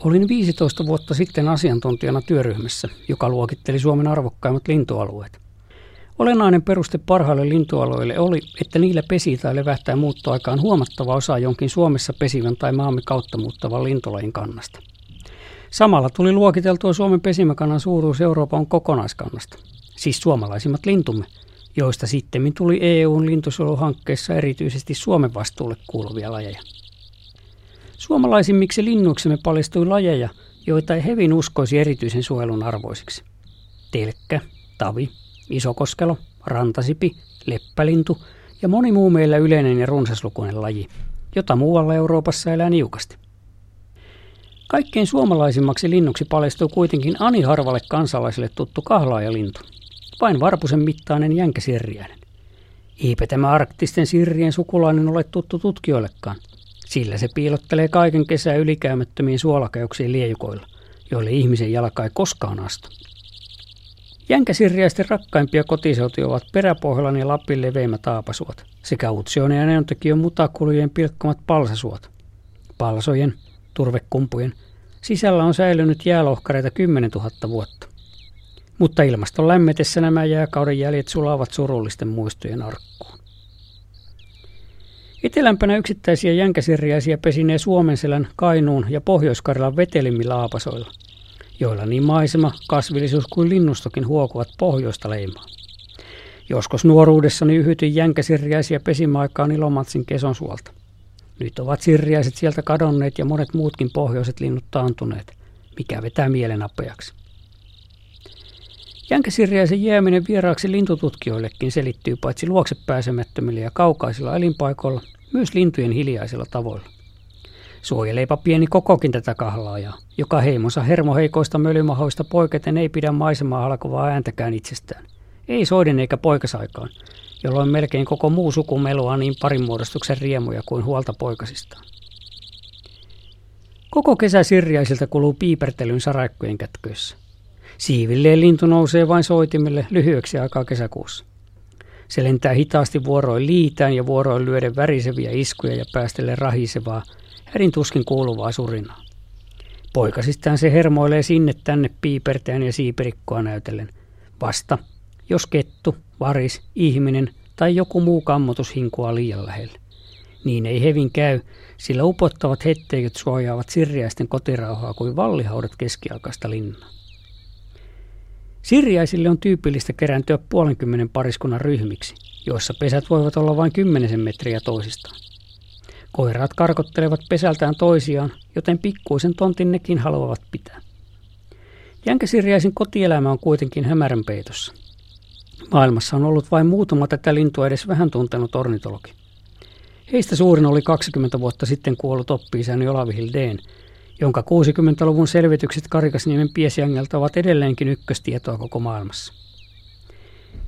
Olin 15 vuotta sitten asiantuntijana työryhmässä, joka luokitteli Suomen arvokkaimmat lintualueet. Olennainen peruste parhaille lintualueille oli, että niillä pesi tai levähtää muuttoaikaan huomattava osa jonkin Suomessa pesivän tai maamme kautta muuttavan lintulajin kannasta. Samalla tuli luokiteltua Suomen pesimäkannan suuruus Euroopan kokonaiskannasta, siis suomalaisimmat lintumme, joista sitten tuli EUn lintusuojeluhankkeessa erityisesti Suomen vastuulle kuuluvia lajeja. Suomalaisimmiksi linnuiksemme paljastui lajeja, joita ei hevin uskoisi erityisen suojelun arvoisiksi. Telkkä, tavi, isokoskelo, rantasipi, leppälintu ja moni muu meillä yleinen ja runsaslukuinen laji, jota muualla Euroopassa elää niukasti. Kaikkein suomalaisimmaksi linnuksi paljastui kuitenkin Ani harvalle kansalaisille tuttu kahlaajalintu, vain varpusen mittainen jänkäsirriäinen. Eipä tämä arktisten sirrien sukulainen ole tuttu tutkijoillekaan – sillä se piilottelee kaiken kesää ylikäymättömiin suolakeuksiin liejukoilla, joille ihmisen jalka ei koskaan astu. Jänkäsirjäisten rakkaimpia kotiseutuja ovat Peräpohjolan ja Lapin leveimmät taapasuot sekä Utsjoen ja Neontekiön mutakulujen pilkkomat palsasuot. Palsojen, turvekumpujen, sisällä on säilynyt jäälohkareita 10 000 vuotta. Mutta ilmaston lämmetessä nämä jääkauden jäljet sulavat surullisten muistojen arkkuun. Etelämpänä yksittäisiä jänkäsirjäisiä pesinee Suomenselän, Kainuun ja Pohjois-Karjalan vetelimmillä aapasoilla, joilla niin maisema, kasvillisuus kuin linnustokin huokuvat pohjoista leimaa. Joskus nuoruudessani yhytin jänkäsirjäisiä pesimäaikaan Ilomatsin kesonsuolta. Nyt ovat sirjäiset sieltä kadonneet ja monet muutkin pohjoiset linnut taantuneet, mikä vetää mielen apeaksi. Jänkäsirjäisen jääminen vieraaksi lintututkijoillekin selittyy paitsi luokse pääsemättömillä ja kaukaisilla elinpaikoilla, myös lintujen hiljaisilla tavoilla. Suojeleepa pieni kokokin tätä kahlaajaa, joka heimonsa hermoheikoista mölymahoista poiketen ei pidä maisemaa halkovaa ääntäkään itsestään. Ei soiden eikä poikasaikaan, jolloin melkein koko muu suku meluaa niin parinmuodostuksen riemuja kuin huolta poikasistaan. Koko kesä sirjaisilta kuluu piipertelyn saraikkojen kätköissä. Siivilleen lintu nousee vain soitimelle lyhyeksi aikaa kesäkuussa. Se lentää hitaasti vuoroin liitään ja vuoroin lyöden väriseviä iskuja ja päästelle rahisevaa, härin tuskin kuuluvaa surinaa. Poikasistaan se hermoilee sinne tänne piipertään ja siiperikkoa näytellen. Vasta, jos kettu, varis, ihminen tai joku muu kammotus hinkua liian lähelle. Niin ei hevin käy, sillä upottavat hetteiköt suojaavat sirjäisten kotirauhaa kuin vallihaudat keskiaikaista linnaa. Sirjäisille on tyypillistä kerääntyä puolenkymmenen pariskunnan ryhmiksi, joissa pesät voivat olla vain kymmenisen metriä toisistaan. Koiraat karkottelevat pesältään toisiaan, joten pikkuisen tontin nekin haluavat pitää. Jänkäsirjäisin kotielämä on kuitenkin hämärän peitossa. Maailmassa on ollut vain muutama tätä lintua edes vähän tuntenut ornitologi. Heistä suurin oli 20 vuotta sitten kuollut oppi-isäni Olavi Hildeen, jonka 60-luvun selvitykset Karikasniemen piesjängeltä ovat edelleenkin ykköstietoa koko maailmassa.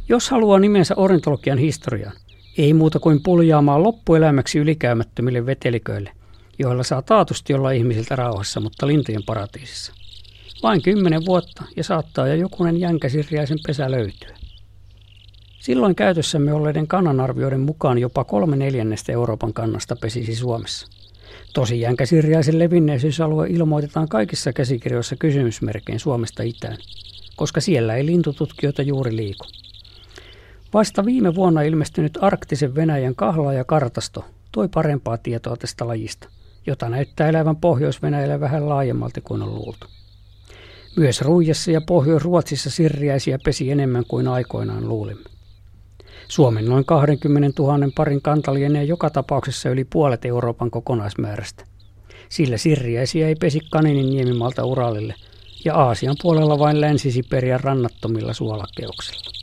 Jos haluaa nimensä ornitologian historiaan, ei muuta kuin puljaamaan loppuelämäksi ylikäymättömille veteliköille, joilla saa taatusti olla ihmisiltä rauhassa, mutta lintujen paratiisissa. Vain kymmenen vuotta ja saattaa jo jokunen jänkäsirjäisen pesä löytyä. Silloin käytössämme olleiden kannanarvioiden mukaan jopa kolme neljännestä Euroopan kannasta pesisi Suomessa. Tosiaan käsirjaisen levinneisyysalue ilmoitetaan kaikissa käsikirjoissa kysymysmerkein Suomesta itään, koska siellä ei lintututkijoita juuri liiku. Vasta viime vuonna ilmestynyt arktisen Venäjän ja kartasto toi parempaa tietoa tästä lajista, jota näyttää elävän Pohjois-Venäjällä vähän laajemmalti kuin on luultu. Myös Ruijassa ja Pohjois-Ruotsissa sirriäisiä pesi enemmän kuin aikoinaan luulimme. Suomen noin 20 000 parin kanta lienee joka tapauksessa yli puolet Euroopan kokonaismäärästä. Sillä sirriäisiä ei pesi Kaninin niemimalta Uralille ja Aasian puolella vain Länsi-Siperian rannattomilla suolakeuksilla.